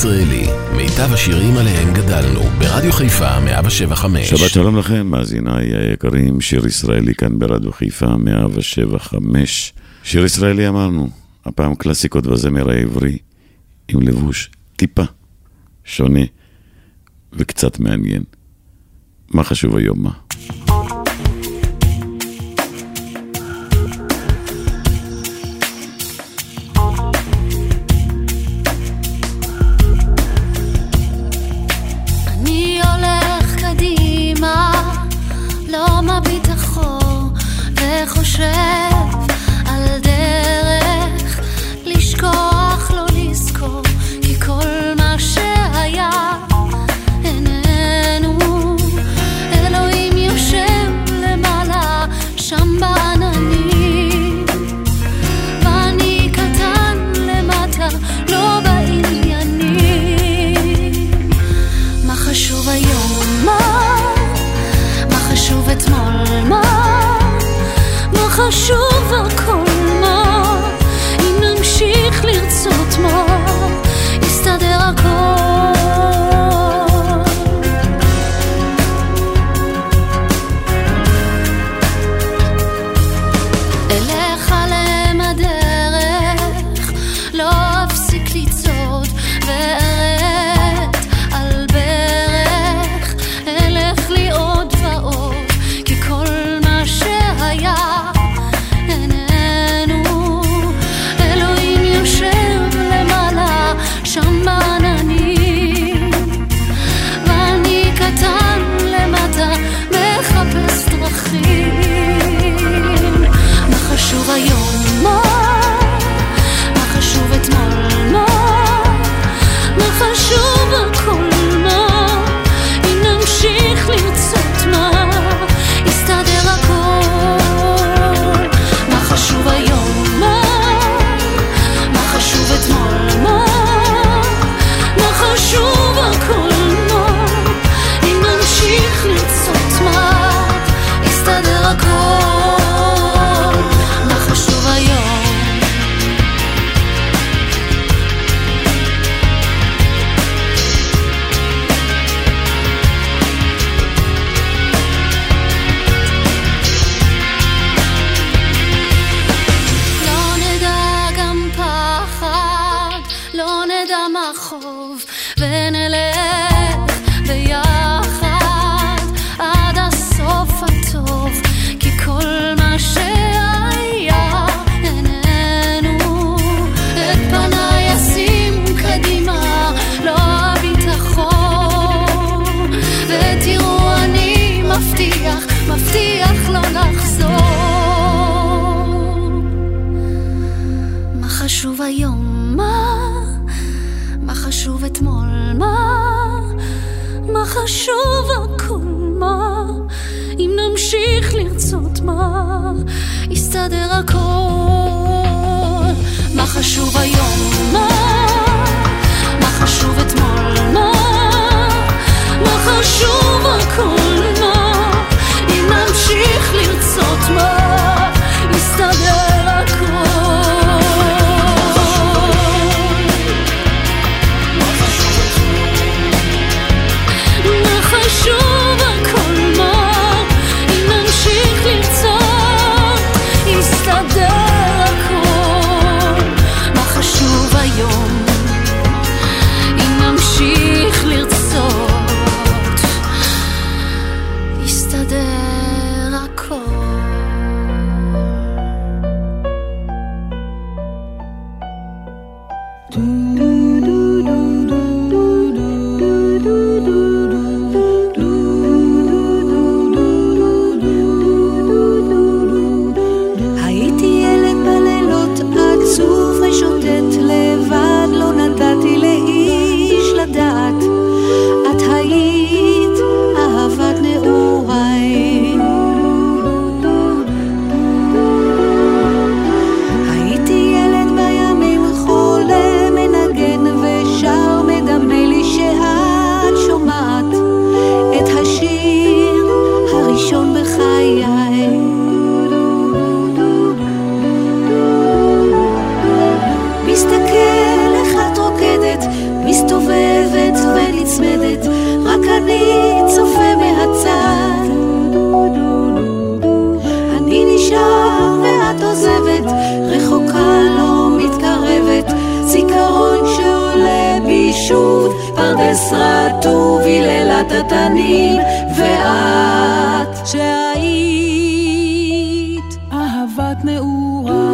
הישראלי, מיטב השירים עליהם גדלנו, ברדיו חיפה 175. שבת שלום לכם, מאזיניי היקרים, שיר ישראלי כאן ברדיו חיפה 175. שיר ישראלי אמרנו, הפעם קלאסיקות בזמר העברי, עם לבוש טיפה שונה וקצת מעניין. מה חשוב היום מה? התנים, ואת שהיית אהבת נעורה.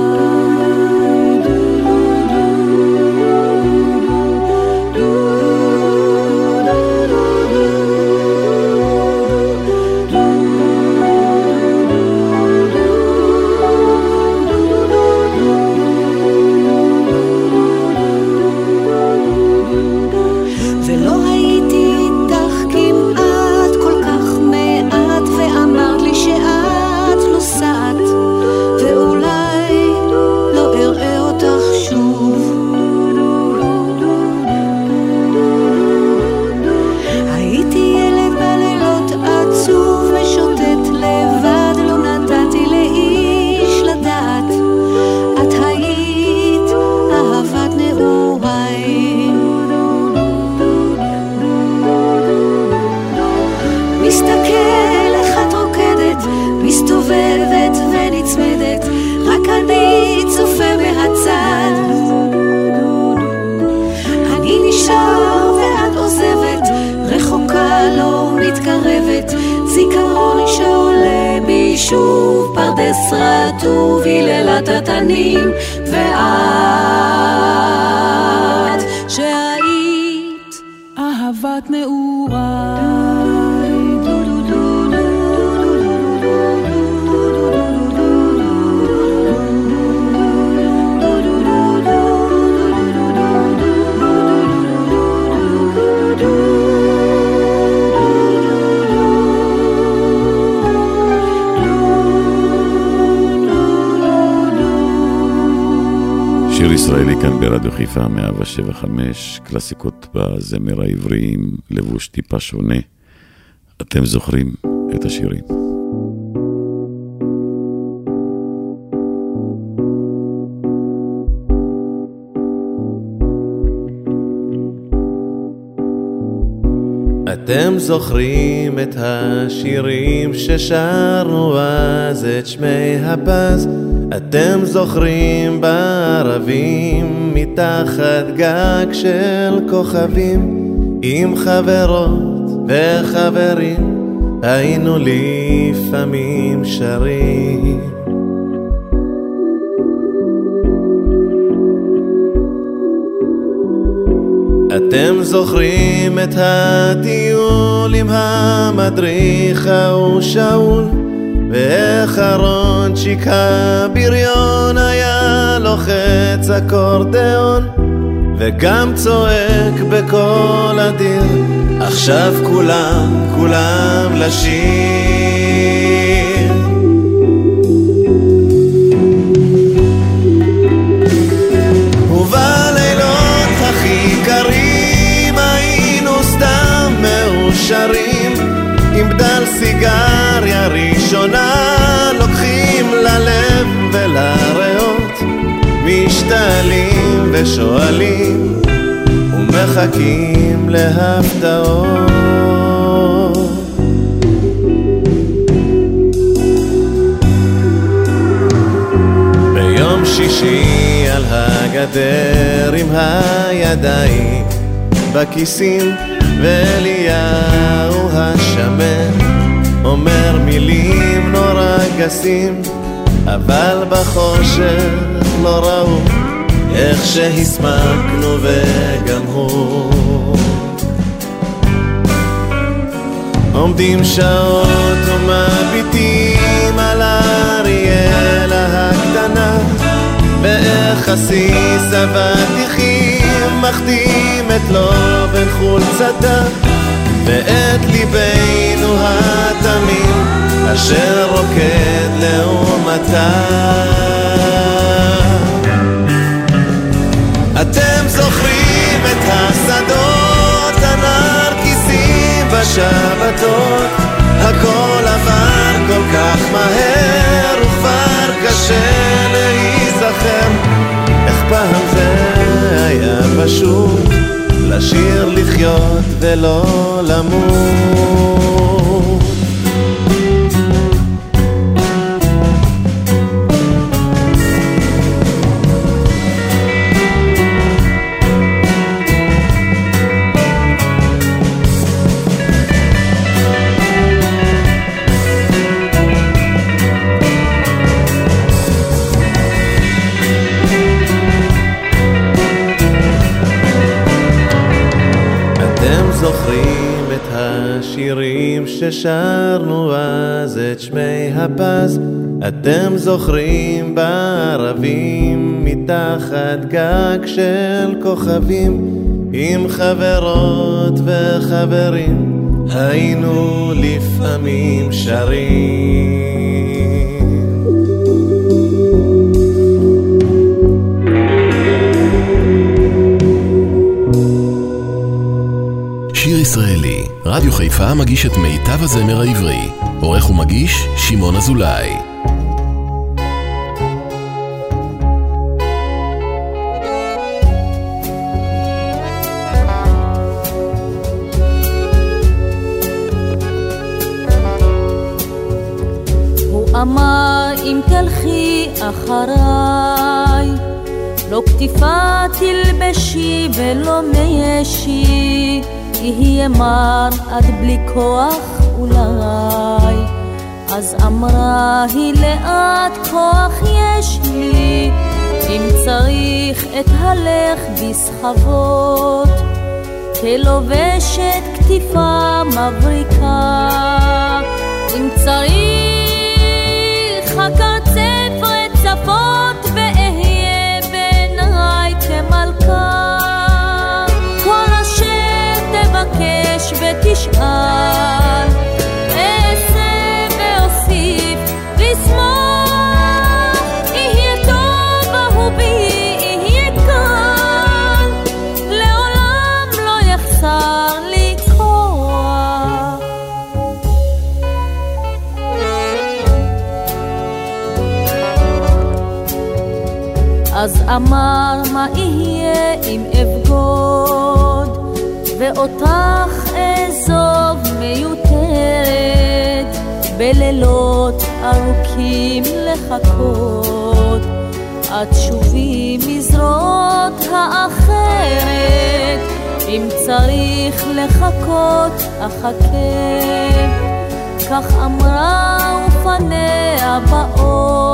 היללת התנים, שיר ישראלי כאן ברדיו חיפה 175, קלאסיקות בזמר העברי עם לבוש טיפה שונה. אתם זוכרים את השירים. אתם זוכרים את השירים ששרנו אז את שמי הפז? אתם זוכרים בערבים מתחת גג של כוכבים? עם חברות וחברים היינו לפעמים שרים. אתם זוכרים את הטיול עם המדריך ההוא שאול ואיך אהרונצ'יק הבריון היה לוחץ אקורדיאון וגם צועק בקול אדיר עכשיו כולם, כולם לשיר. ובלילות הכי קרים היינו סתם מאושרים עם בדל סיגריה ראשונה משתלים ושואלים ומחכים להפתעות. ביום שישי על הגדר עם הידיים בכיסים ואליהו השמן אומר מילים נורא גסים אבל בחושך לא ראו איך שהסמקנו וגם הוא. עומדים שעות ומביטים על אריאלה הקטנה ואיך עסיס אבטיחים מחתים את לו בין חולצתה ואת ליבנו התמים אשר רוקד לעומתה את השדות הנרקיסים בשבתות. הכל עבר כל כך מהר וכבר קשה להיזכר. איך פעם זה היה פשוט לשיר לחיות ולא למות השירים ששרנו אז את שמי הפז? אתם זוכרים בערבים מתחת גג של כוכבים עם חברות וחברים היינו לפעמים שרים חיפה מגיש את מיטב הזמר העברי. עורך ומגיש, שמעון אזולאי. אם תלכי אחריי לא כתיפה תלבשי ולא מישי יהיה מר עד בלי כוח אולי. אז אמרה היא לאט כוח יש לי אם צריך את הלך בסחבות. כלובשת כתיפה מבריקה אם צריך אז אמר מה יהיה אם אבגוד ואותך אעזוב מיותרת בלילות ארוכים לחכות עד שובי מזרועות האחרת אם צריך לחכות אחכה. כך אמרה ופניה באור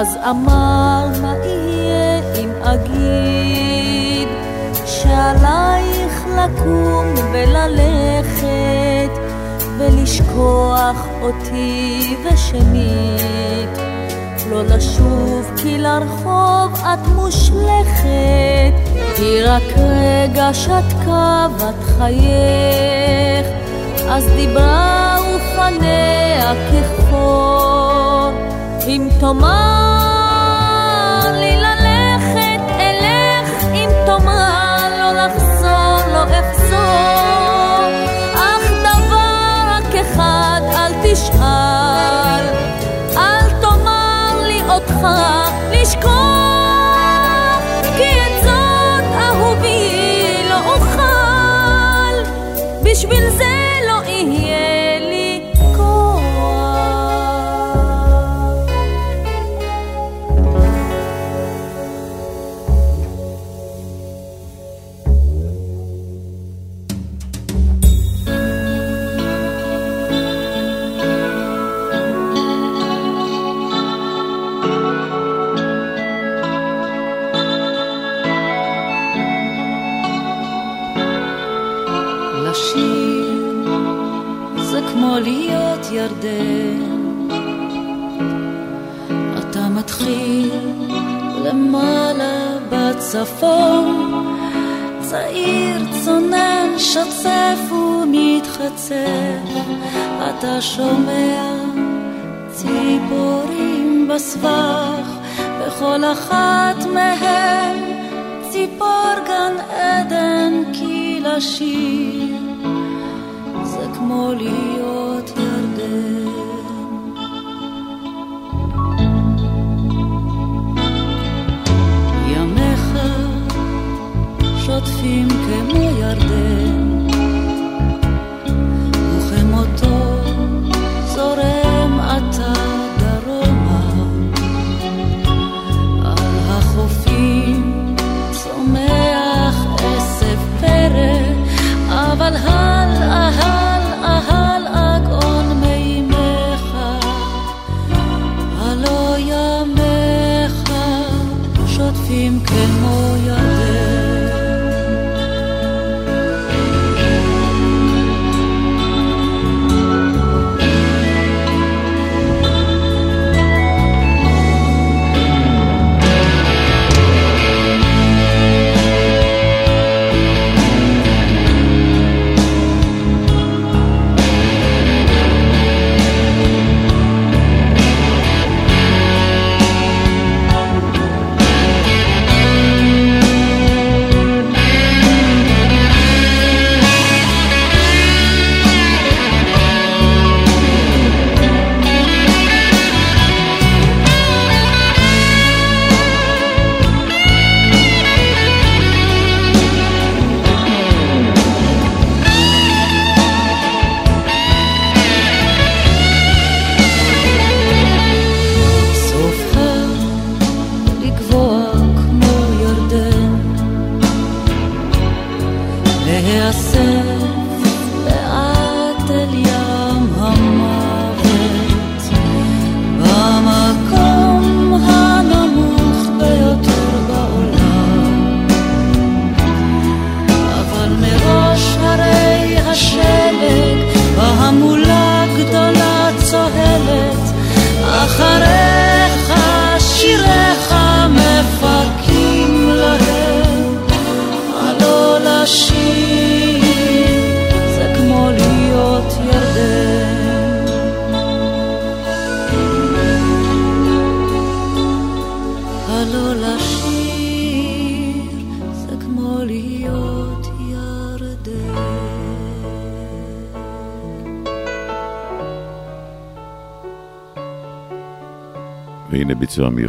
אז אמר מה יהיה אם אגיד שעלייך לקום וללכת ולשכוח אותי ושנית. לא לשוב כי לרחוב את מושלכת היא רק רגע שתקה בת חייך. אז דיברה ופניה כחור אם תאמר לי בצפון, צעיר צונן שוצף ומתחצף. אתה שומע ציפורים בסבך, וכל אחת מהן ציפור גן עדן, כי לשיר זה כמו להיות ירדן. ימיך שוטפים כמו ירדן, וכמותו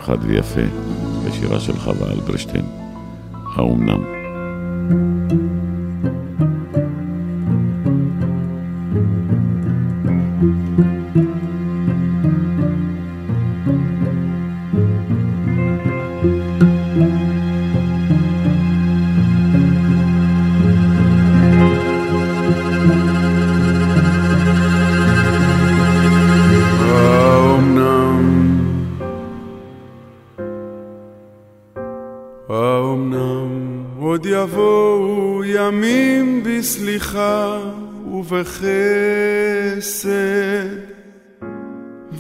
מיוחד ויפה בשירה של חווה אלברשטיין, האומנם. האומנם? ובחסד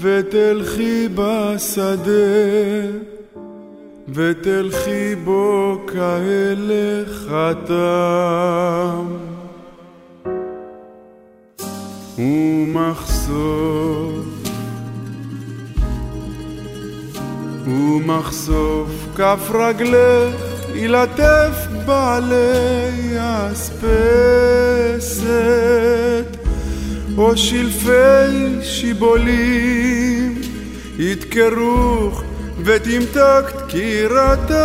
ותלכי בשדה ותלכי בו כהלך חתם. ומחשוף ומחשוף כף רגלך ילטף בעלי אספסת או שלפי שיבולים ידקרוך ותמתק דקירתם.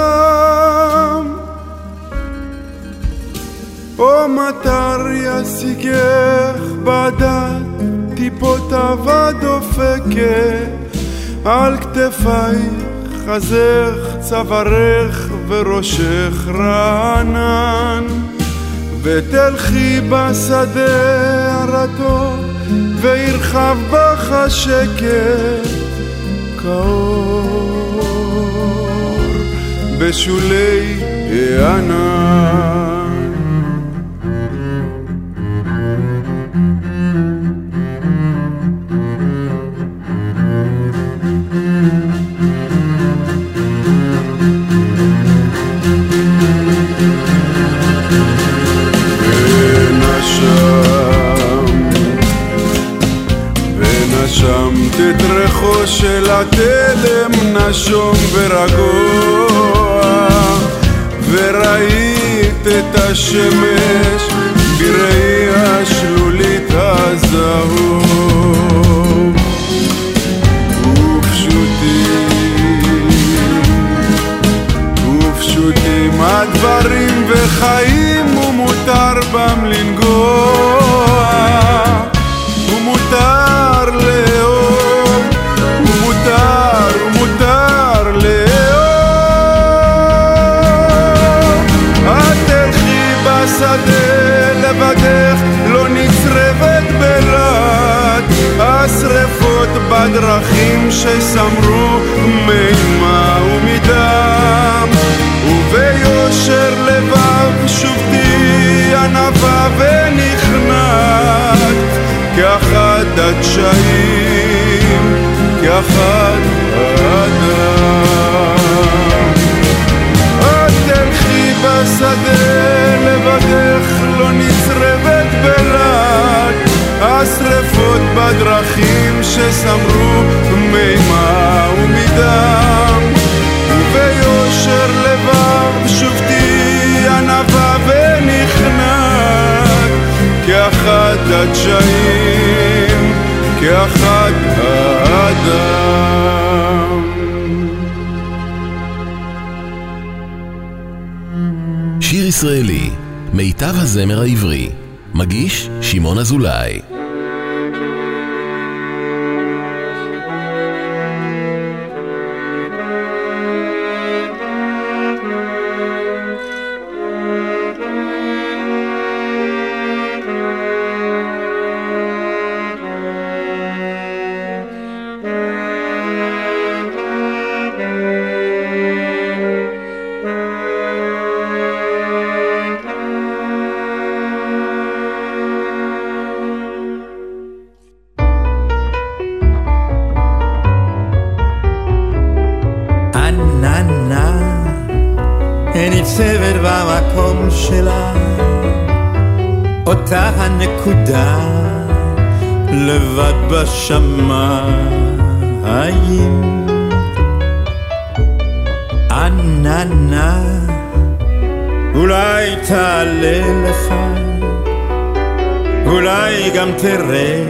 או מטר ישיגך בדת טיפות אבד דופקת על כתפייך חזך צווארך וראשך רענן ותלכי בשדה הרטוב וירחב בך השקט כאור. בשולי הענן את ריחו של התלם נשום ורגוע, וראית את השמש בראי השלולית הזהוב. ופשוטים, ופשוטים הדברים וח... חיים ומותר בם לנגוע בדרכים שסמרו מימה ומדם וביושר לבב שובתי ענווה ונכנעת כאחד הדשאים, כאחד האדם. את תלכי בשדה לבדך לא נצרבת בלעד השרפות בדרכים שסמרו מימה ומדם וביושר לבב שובתי ענווה ונכנעת כאחד הדשאים, כאחד האדם. שיר ישראלי, מיטב הזמר העברי. מגיש שמעון אזולאי. הנקודה לבד בשמיים עננה אולי תעלה לך אולי גם תרד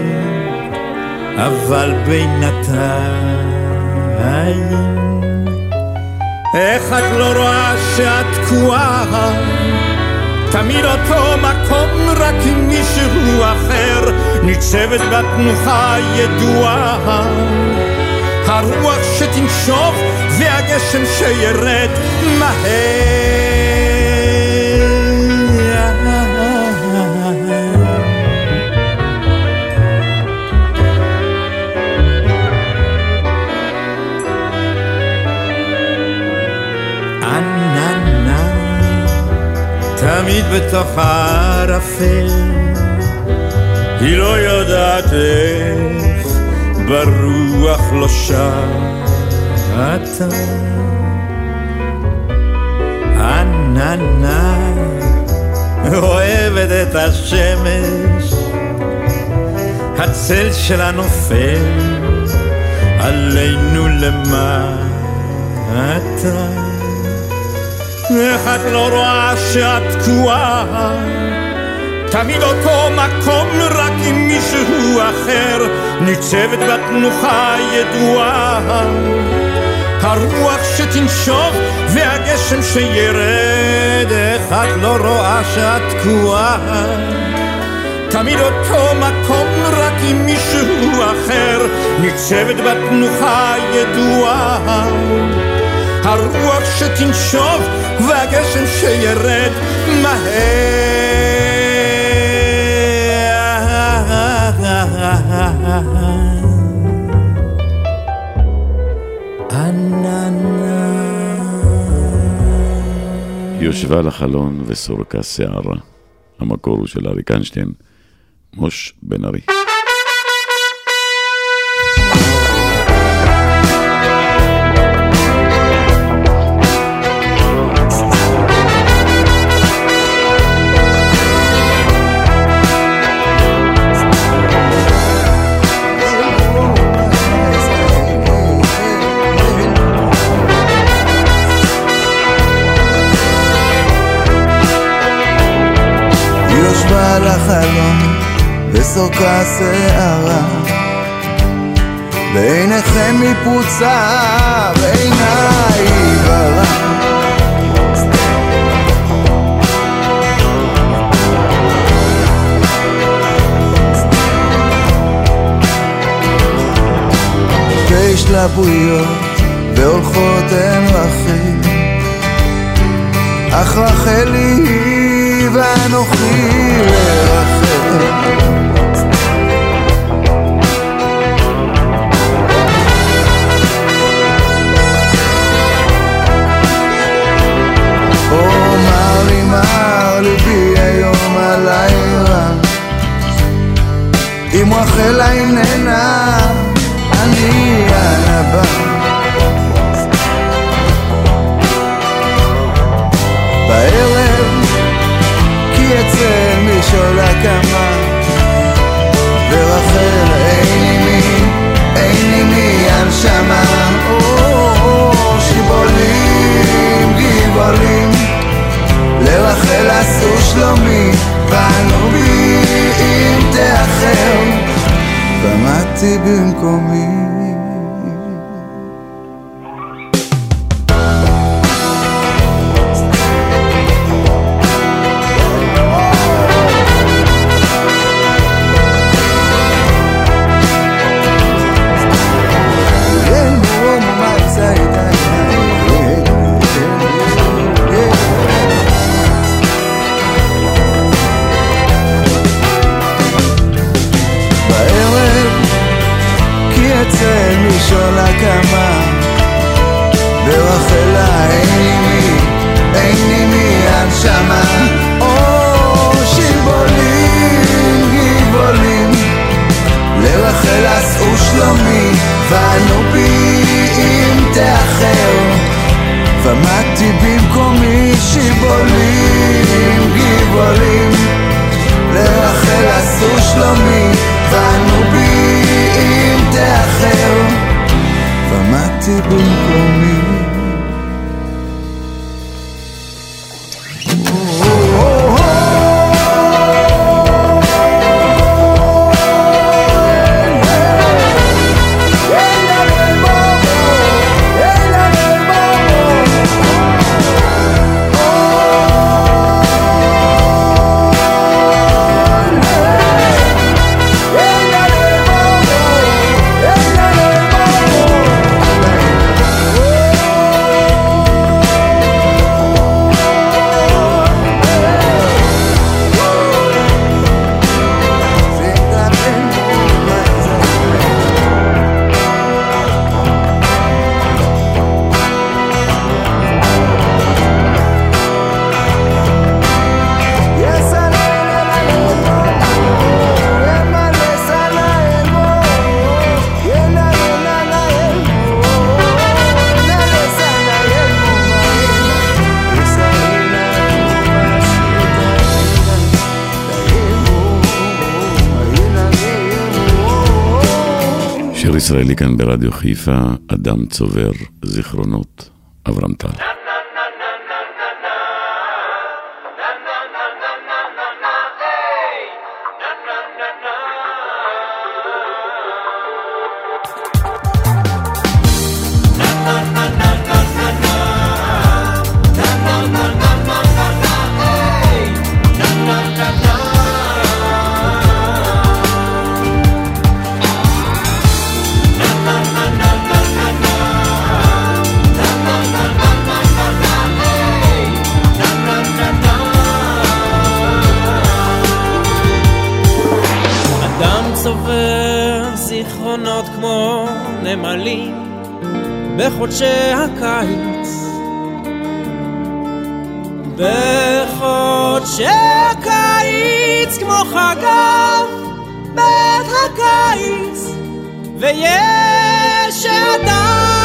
אבל בינתיים איך את לא רואה שאת תקועה? תמיד אותו מקום רק עם מישהו אחר. ניצבת בתנוחה ידועה. הרוח שתנשוף והגשם שירד מהר תמיד בתוך הערפל. היא לא יודעת איך ברוח לא שעתה עננה אוהבת את השמש. הצל שלה נופל עלינו למטה איך את לא רואה שאת תקועה? תמיד אותו מקום רק עם מישהו אחר. ניצבת בתנוחה ידועה הרוח שתנשוב והגשם שירד. איך את לא רואה שאת תקועה? תמיד אותו מקום רק עם מישהו אחר. ניצבת בתנוחה ידועה הרוח שתנשוב והגשם שירד מהר. יושבה על החלון וסורקה שערה. המקור הוא של אריק איינשטיין, מוש בן ארי. נסוקה שערה בעיניכם היא פרוצה בעיניי ברע. יש לה בריאות והולכות הן רחים אך רחל היא ואנוכי לרחל אם רחל איננה אני הנבא בערב כי אצל משעול הקמה ורחל אין עימי, אין עימי הנשמה או שיבולים, גיבולים שלומי, באנו בי אם תאחר, ועמדתי במקומי. te bem me. ישראלי כאן ברדיו חיפה, אדם צובר זיכרונות, אברהם טל. בחודשי הקיץ. בחודשי הקיץ כמו חגב בית הקיץ ויש אדם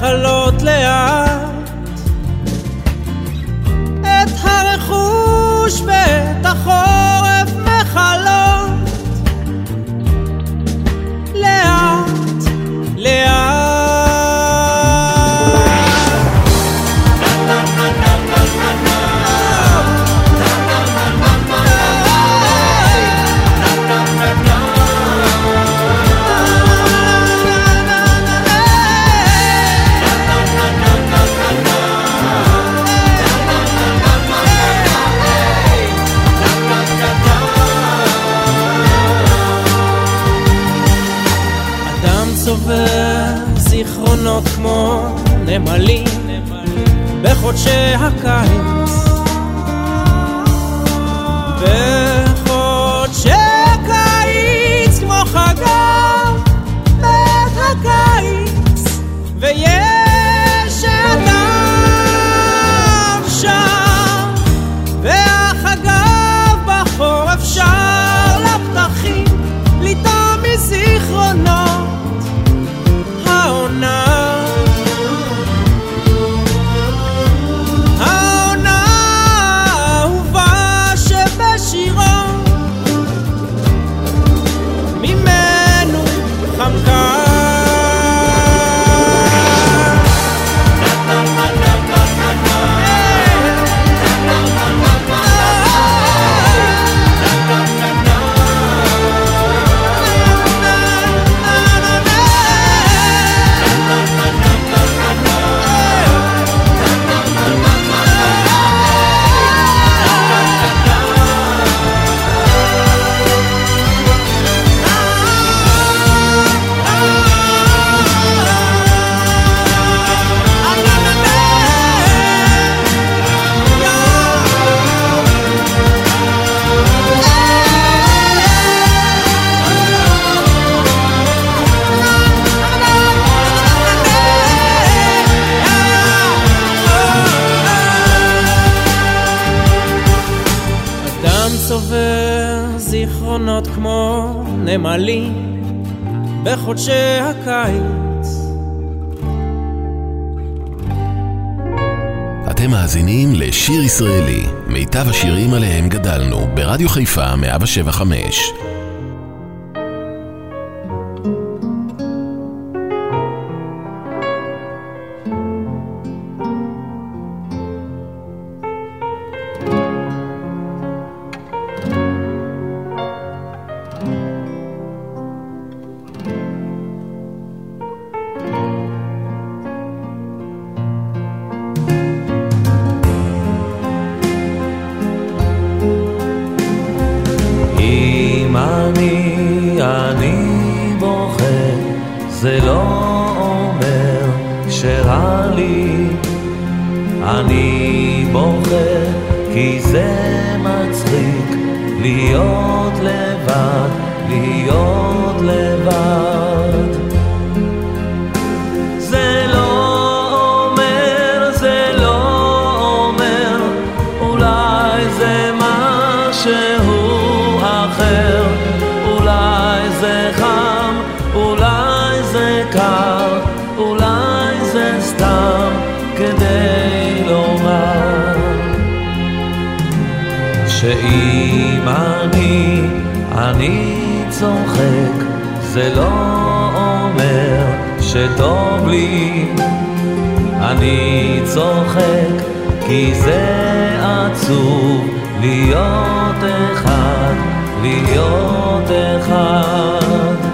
ומכלות לאט. את הרכוש ואת החורף מכלות נמלים בחודשי הקיץ. חיפה 175 זה לא אומר שרע לי, אני בוחר כי זה מצחיק להיות לבד, להיות לבד. זה לא אומר שטוב לי, אני צוחק כי זה עצוב להיות אחד, להיות אחד.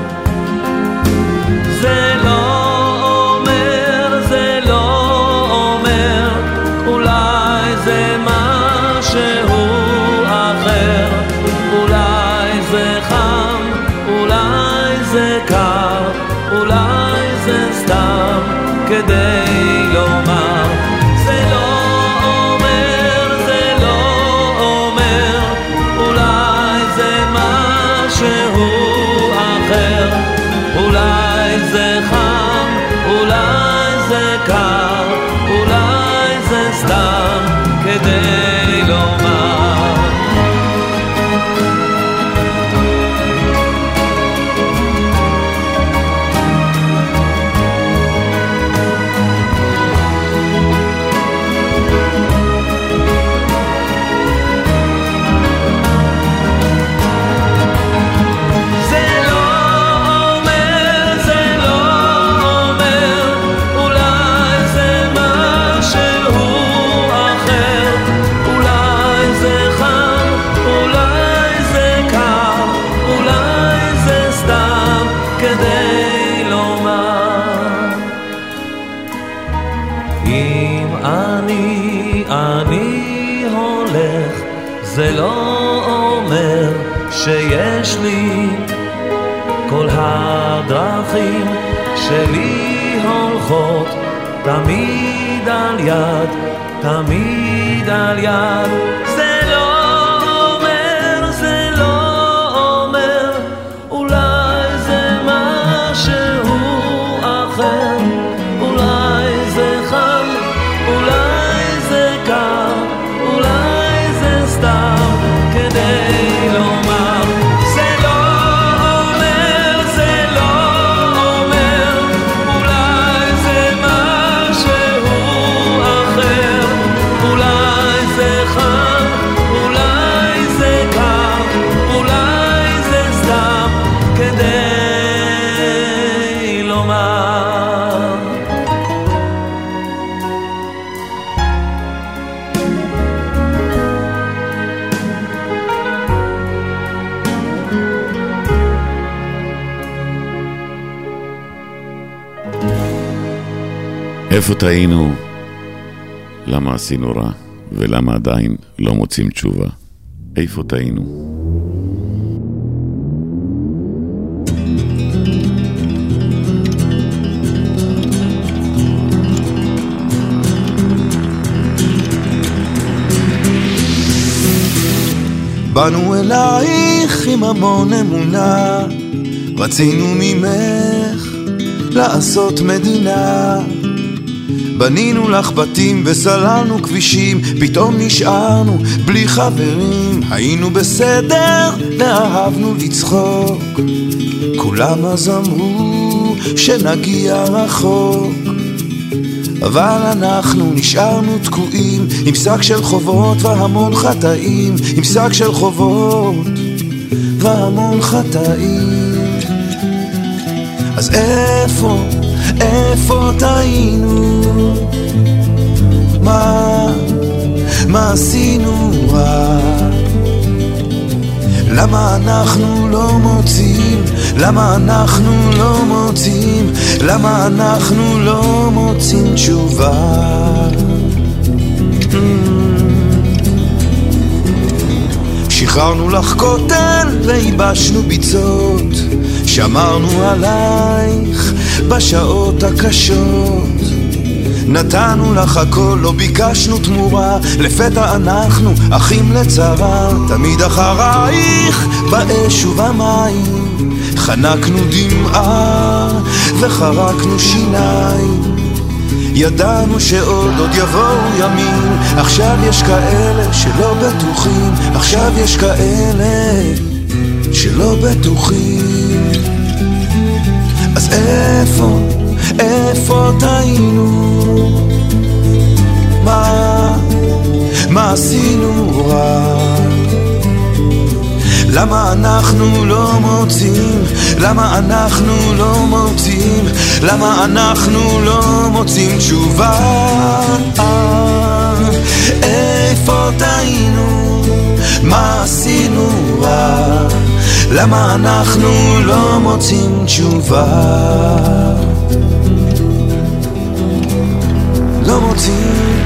איפה טעינו? למה עשינו רע? ולמה עדיין לא מוצאים תשובה? איפה טעינו? באנו אלייך עם המון אמונה, רצינו ממך לעשות מדינה. בנינו לך בתים וסללנו כבישים, פתאום נשארנו בלי חברים. היינו בסדר ואהבנו לצחוק, כולם אז אמרו שנגיע רחוק. אבל אנחנו נשארנו תקועים עם שק של חובות והמון חטאים עם שק של חובות והמון חטאים אז איפה, איפה טעינו? מה, מה עשינו רע? למה אנחנו לא מוצאים? למה אנחנו לא מוצאים? למה אנחנו לא מוצאים תשובה? שחררנו לך כותל וייבשנו ביצות שמרנו עלייך בשעות הקשות. נתנו לך הכל, לא ביקשנו תמורה. לפתע אנחנו אחים לצרה. תמיד אחרייך באש ובמים. חנקנו דמעה וחרקנו שיניים. ידענו שעוד עוד יבואו ימים. עכשיו יש כאלה שלא בטוחים. עכשיו יש כאלה שלא בטוחים אז איפה, איפה טעינו? מה, מה עשינו רע? למה אנחנו לא מוצאים? למה אנחנו לא מוצאים? למה אנחנו לא מוצאים תשובה? איפה טעינו? מה עשינו רע? למה אנחנו לא מוצאים תשובה? לא מוצאים,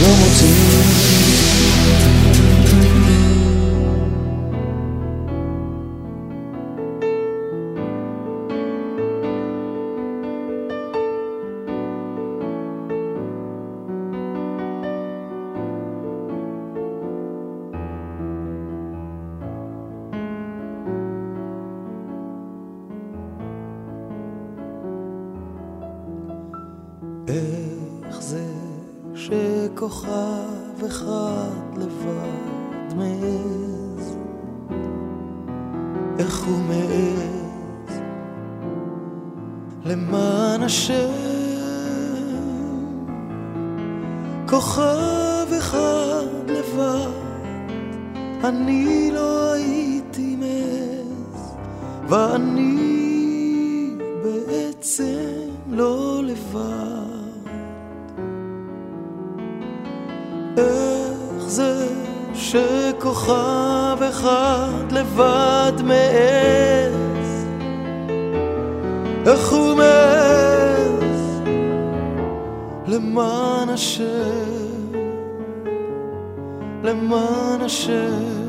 לא מוצאים מעז למען השם למען השם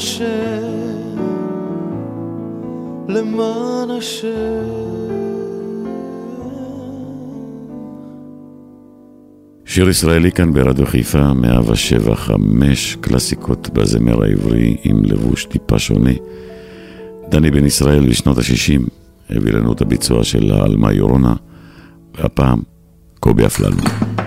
השם, למען השם. שיר ישראלי כאן ברדיו חיפה, 107, 5 קלאסיקות בזמר העברי עם לבוש טיפה שונה. דני בן ישראל בשנות ה-60 הביא לנו את הביצוע של העלמה יורונה, והפעם קובי אפללו.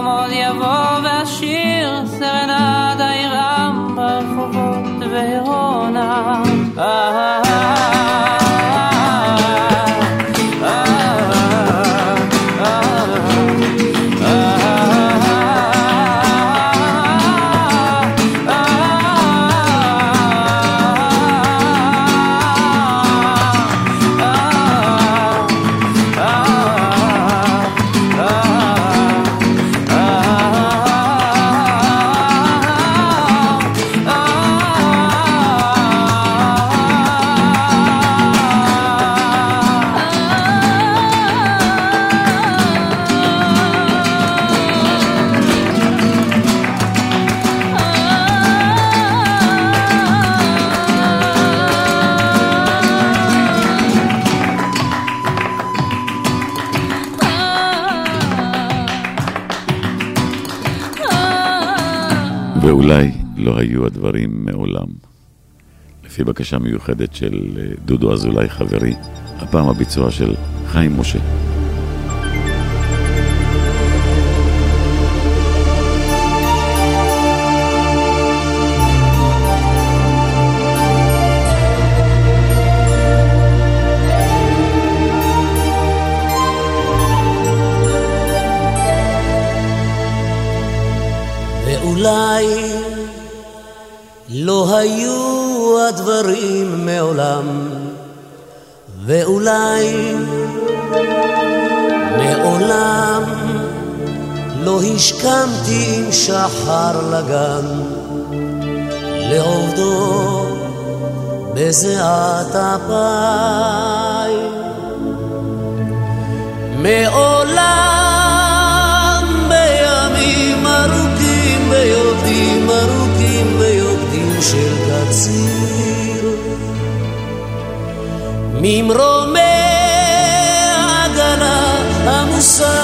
יום עוד יבוא והשיר סרנדה ירעם ברחובות ועירונה. אה, אה, אה. היו הדברים מעולם. לפי בקשה מיוחדת של אה, דודו אזולאי חברי, הפעם הביצוע של חיים משה. השכמתי עם שחר לגן, לעובדו בזיעת אפיים. מעולם בימים ארוכים, ביוקדים ארוכים, ביוקדים של קציר. ממרומי העגלה אלומות,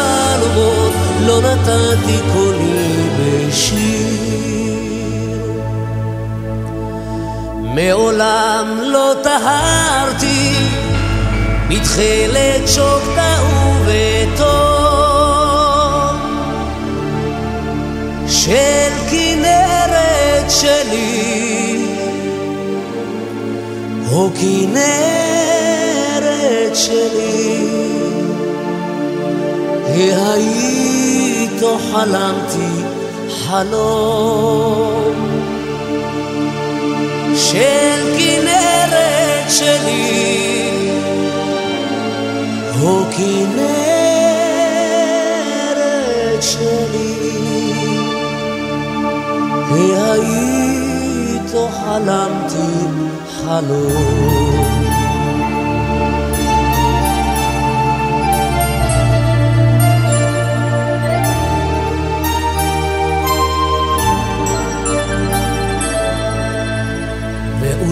לא נתתי קולי בשיר. מעולם לא טהרתי בתכלת שוקתה ובתום של כנרת שלי, או כנרת שלי, היית חלמתי חלום של כנרת שלי. או כנרת שלי, והיית חלמתי חלום.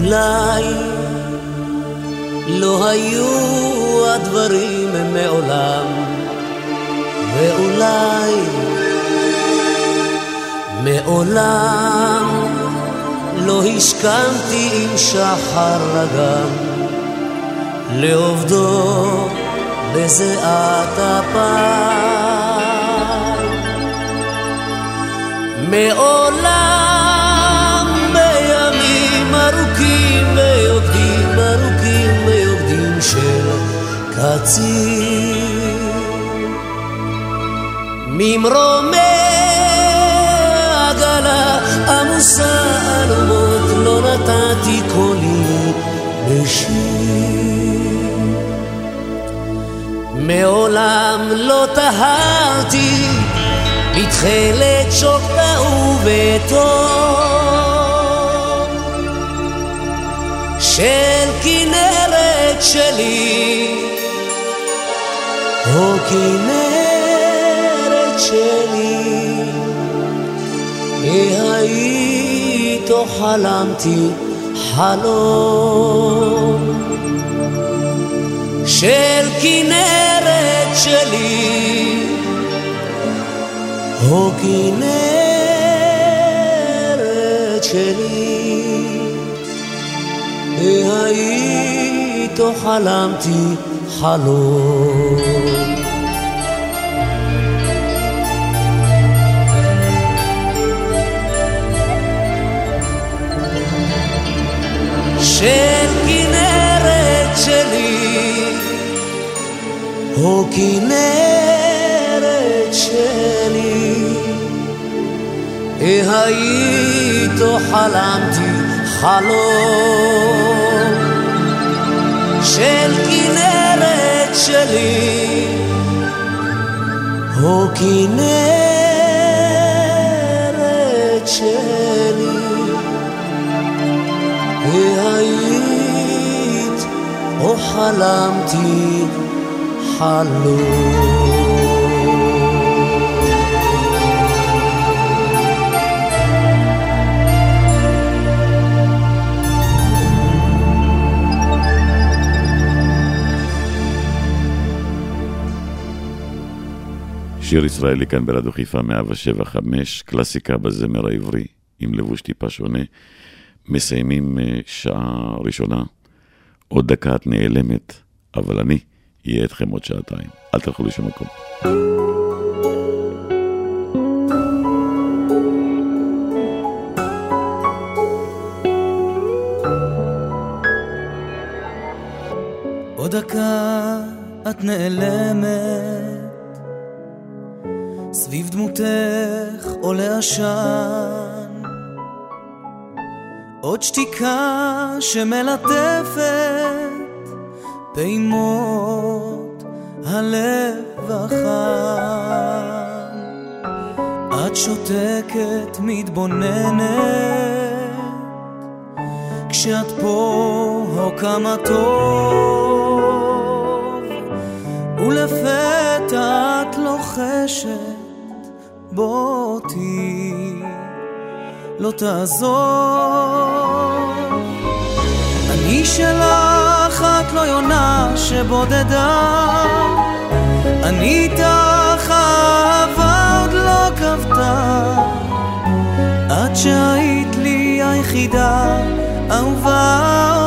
ואולי לא היו הדברים מעולם, ואולי מעולם לא השכמתי עם שחר לגן, לעובדו בזיעת אפיים. מעולם ממרומי עגלה עמוסה אלומות לא נתתי קולי בשיר. מעולם לא טהרתי בתכלת שוקתה ובתום של כנרת שלי, או כנרת שלי, היית חלמתי חלום של כנרת שלי. או כנרת שלי, היית חלמתי חלום. של כנרת שלי, או כנרת שלי, היית חלמתי חלום של כנרת שלי, או כנרת שלי, או חלמתי חלום. שיר ישראלי כאן ברדיו חיפה 107 קלאסיקה בזמר העברי. עם לבוש טיפה שונה. מסיימים אה, שעה ראשונה, עוד דקה את נעלמת, אבל אני אהיה אתכם עוד שעתיים. אל תלכו לשום מקום. עוד דקה את נעלמת, סביב דמותך עולה עשן. עוד שתיקה שמלטפת פעימות הלב החם. את שותקת, מתבוננת, כשאת פה או כמה טוב, ולפתע את לוחשת, בוא אותי. לא תעזור. אני שלך, את לא יונה שבודדה. אני איתך, אהבה עוד לא כבתה. את שהיית לי היחידה, אהובה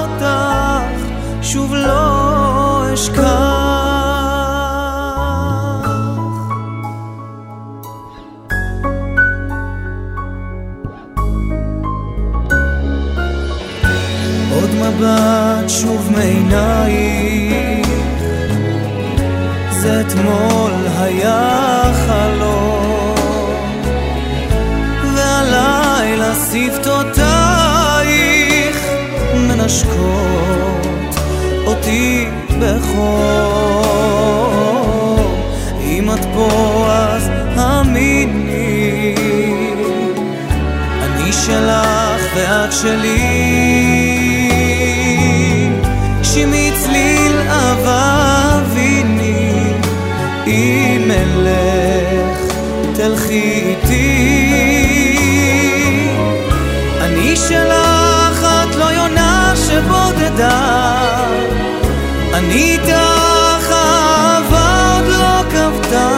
אותך, שוב לא אשכח. ואת שלי. שמעי צליל אהבה אביני, אם אלך תלכי איתי. אני שלך, את לא יונה שבודדה. אני איתך, אהבה עוד לא כבתה.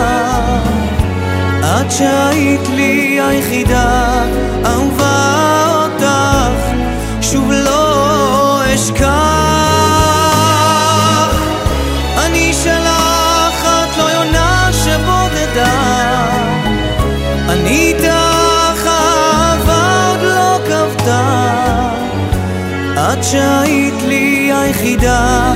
את שהיית לי היחידה, שהיית לי היחידה,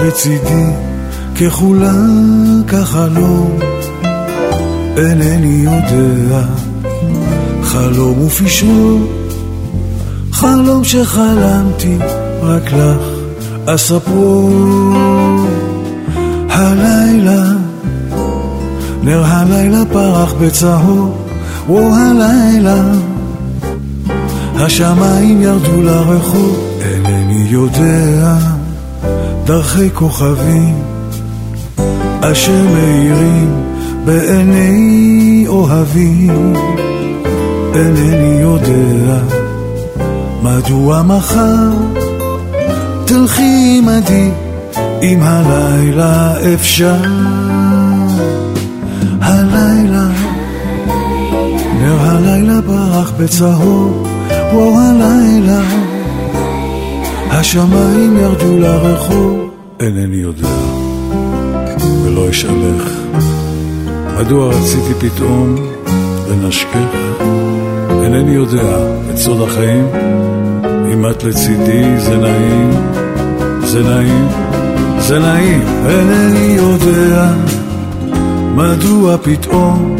לצידי ככולה כחלום. אינני יודע חלום ופשרו חלום שחלמתי רק לך אספרו הלילה נר הלילה פרח בצהוב וו הלילה. השמיים ירדו לרחוב, אינני יודע דרכי כוכבים, אשר מאירים בעיני אוהבים. אינני יודע מדוע מחר תלכי עמדי אם הלילה אפשר. הלילה, נר הלילה ברח בצהוב, וואו הלילה, השמיים ירדו לרחוב, אינני יודע, ולא אשאלך, מדוע רציתי פתאום לנשקך, אינני יודע את סוד החיים, אם את לצידי זה נעים, זה נעים, זה נעים, אינני יודע מדוע פתאום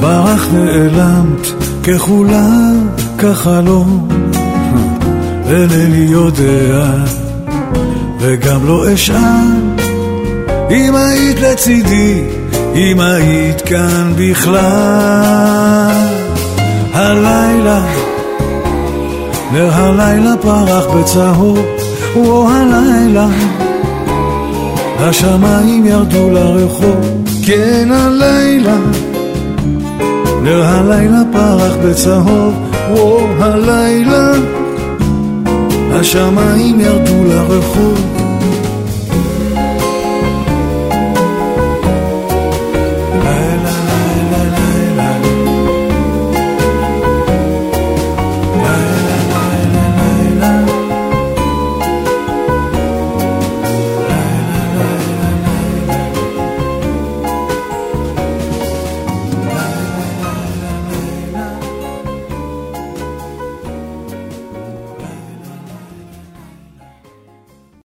ברח נעלמת ככולה כחלום אינני יודע וגם לא אשאל. אם היית לצידי, אם היית כאן בכלל. הלילה, נר הלילה פרח בצהוב, וואו הלילה השמיים ירדו לרחוב, כן הלילה, נר הלילה פרח בצהוב, וואו הלילה, השמיים ירדו לרחוב.